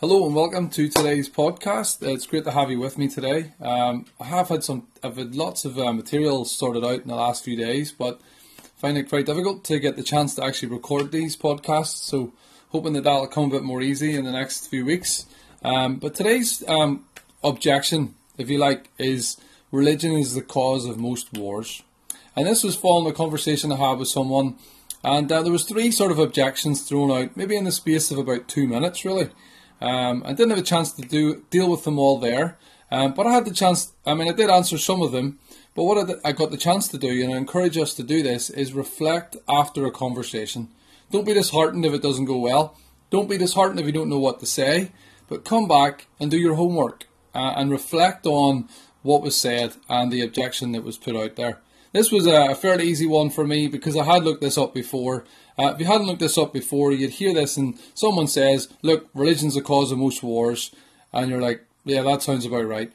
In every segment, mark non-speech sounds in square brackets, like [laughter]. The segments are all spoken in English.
Hello and welcome to today's podcast. It's great to have you with me today. Um, I have had some, I've had lots of uh, material sorted out in the last few days, but find it quite difficult to get the chance to actually record these podcasts. So hoping that that'll come a bit more easy in the next few weeks. Um, but today's um, objection, if you like, is religion is the cause of most wars. And this was following a conversation I had with someone, and uh, there was three sort of objections thrown out, maybe in the space of about two minutes, really. Um, I didn't have a chance to do deal with them all there, um, but I had the chance. I mean, I did answer some of them. But what I, did, I got the chance to do, and I encourage us to do this, is reflect after a conversation. Don't be disheartened if it doesn't go well. Don't be disheartened if you don't know what to say. But come back and do your homework uh, and reflect on what was said and the objection that was put out there. This was a fairly easy one for me because I had looked this up before. Uh, if you hadn't looked this up before, you'd hear this and someone says, Look, religion's the cause of most wars. And you're like, Yeah, that sounds about right.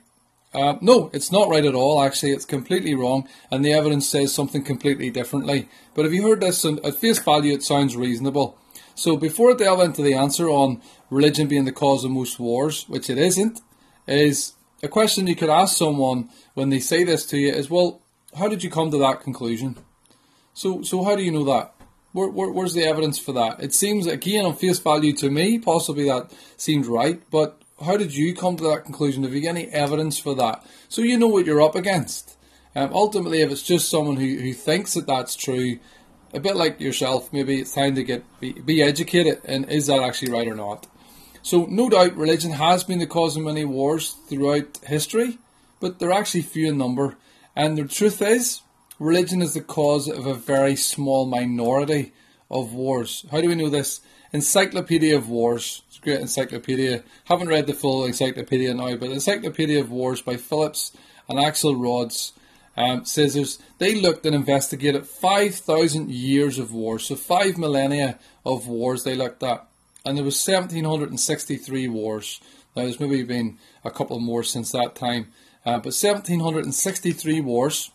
Uh, no, it's not right at all, actually. It's completely wrong, and the evidence says something completely differently. But if you heard this at face value, it sounds reasonable. So before I delve into the answer on religion being the cause of most wars, which it isn't, is a question you could ask someone when they say this to you is, well, how did you come to that conclusion? So, so how do you know that? Where, where, where's the evidence for that? It seems, again, on face value to me, possibly that seemed right, but how did you come to that conclusion? Have you got any evidence for that? So you know what you're up against. Um, ultimately, if it's just someone who, who thinks that that's true, a bit like yourself, maybe it's time to get be, be educated and is that actually right or not? So, no doubt, religion has been the cause of many wars throughout history, but they're actually few in number. And the truth is, religion is the cause of a very small minority of wars. How do we know this? Encyclopedia of Wars. It's a great encyclopedia. Haven't read the full encyclopedia now, but Encyclopedia of Wars by Phillips and Axelrod um, they looked and investigated 5,000 years of wars, so five millennia of wars they looked at, and there was 1,763 wars. Now there's maybe been a couple more since that time, uh, but 1,763 wars.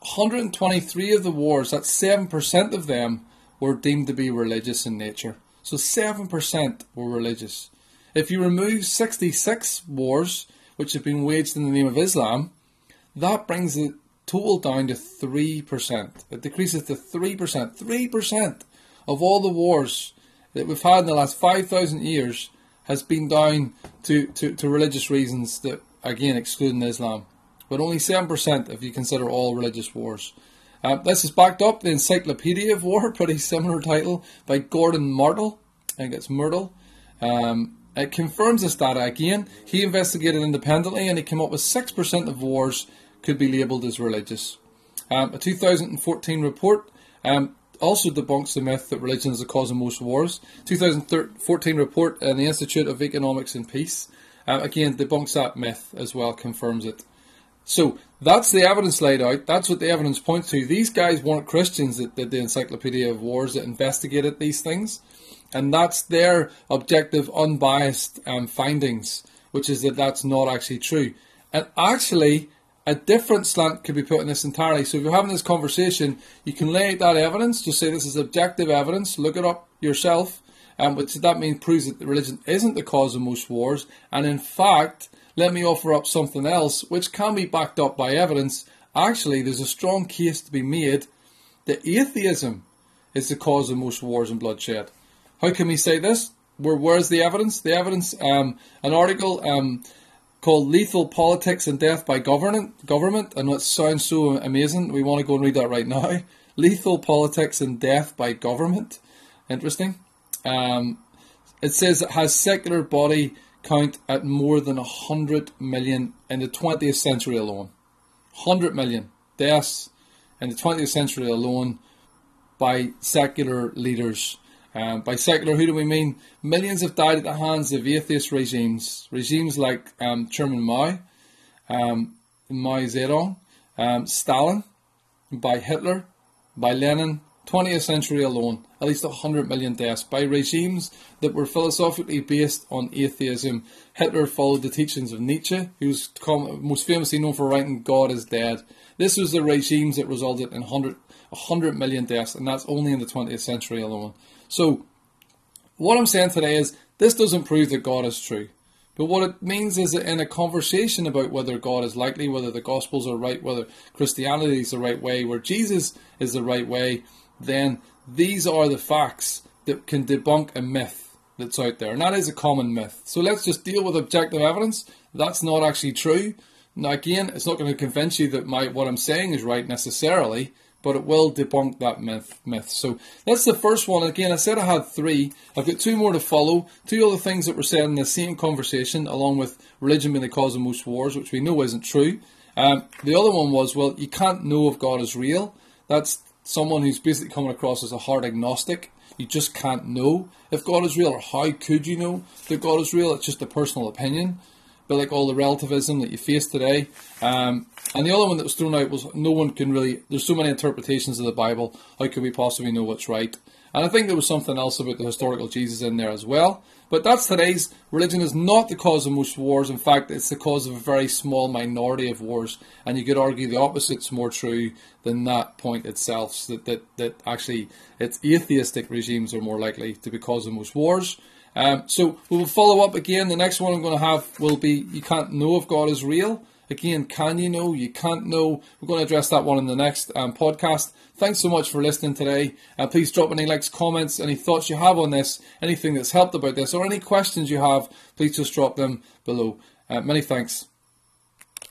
123 of the wars, that's 7% of them, were deemed to be religious in nature. So 7% were religious. If you remove 66 wars, which have been waged in the name of Islam, that brings the total down to 3%. It decreases to 3%. 3% of all the wars that we've had in the last 5,000 years has been down to, to, to religious reasons that, again, excluding Islam but only 7% if you consider all religious wars. Uh, this is backed up the Encyclopedia of War, [laughs] pretty similar title, by Gordon Martel. I think it's Myrtle. Um, it confirms this data again. He investigated independently and he came up with 6% of wars could be labelled as religious. Um, a 2014 report um, also debunks the myth that religion is the cause of most wars. 2014 report in the Institute of Economics and Peace uh, again debunks that myth as well, confirms it. So that's the evidence laid out. That's what the evidence points to. These guys weren't Christians that did the Encyclopedia of Wars that investigated these things. And that's their objective, unbiased um, findings, which is that that's not actually true. And actually, a different slant could be put in this entirely. So if you're having this conversation, you can lay out that evidence, just say this is objective evidence, look it up yourself, um, which that means proves that religion isn't the cause of most wars. And in fact, let me offer up something else which can be backed up by evidence. Actually, there's a strong case to be made that atheism is the cause of most wars and bloodshed. How can we say this? Where, where's the evidence? The evidence, um, an article um, called Lethal Politics and Death by Government, Government, and it sounds so amazing, we want to go and read that right now. [laughs] Lethal Politics and Death by Government. Interesting. Um, it says it has secular body count at more than 100 million in the 20th century alone. 100 million deaths in the 20th century alone by secular leaders. Um, by secular, who do we mean? Millions have died at the hands of atheist regimes, regimes like um, Chairman Mao, um, Mao Zedong, um, Stalin, by Hitler, by Lenin, 20th century alone, at least 100 million deaths by regimes that were philosophically based on atheism. Hitler followed the teachings of Nietzsche, who's most famously known for writing God is Dead. This was the regimes that resulted in 100, 100 million deaths, and that's only in the 20th century alone. So, what I'm saying today is This doesn't prove that God is true. But what it means is that in a conversation about whether God is likely, whether the Gospels are right, whether Christianity is the right way, where Jesus is the right way, then these are the facts that can debunk a myth that's out there. And that is a common myth. So let's just deal with objective evidence. That's not actually true. Now, again, it's not going to convince you that my what I'm saying is right necessarily, but it will debunk that myth. Myth. So that's the first one. Again, I said I had three. I've got two more to follow. Two other things that were said in the same conversation, along with religion being the cause of most wars, which we know isn't true. Um, the other one was, well, you can't know if God is real. That's someone who's basically coming across as a hard agnostic. You just can't know if God is real, or how could you know that God is real? It's just a personal opinion bit like all the relativism that you face today. Um, and the other one that was thrown out was no one can really, there's so many interpretations of the Bible, how could we possibly know what's right? And I think there was something else about the historical Jesus in there as well. But that's today's religion is not the cause of most wars. In fact, it's the cause of a very small minority of wars. And you could argue the opposite's more true than that point itself. That, that, that actually it's atheistic regimes are more likely to be cause of most wars. Um, so we will follow up again. The next one I'm going to have will be you can't know if God is real. Again, can you know? You can't know. We're going to address that one in the next um, podcast. Thanks so much for listening today. Uh, please drop any likes, comments, any thoughts you have on this, anything that's helped about this, or any questions you have, please just drop them below. Uh, many thanks.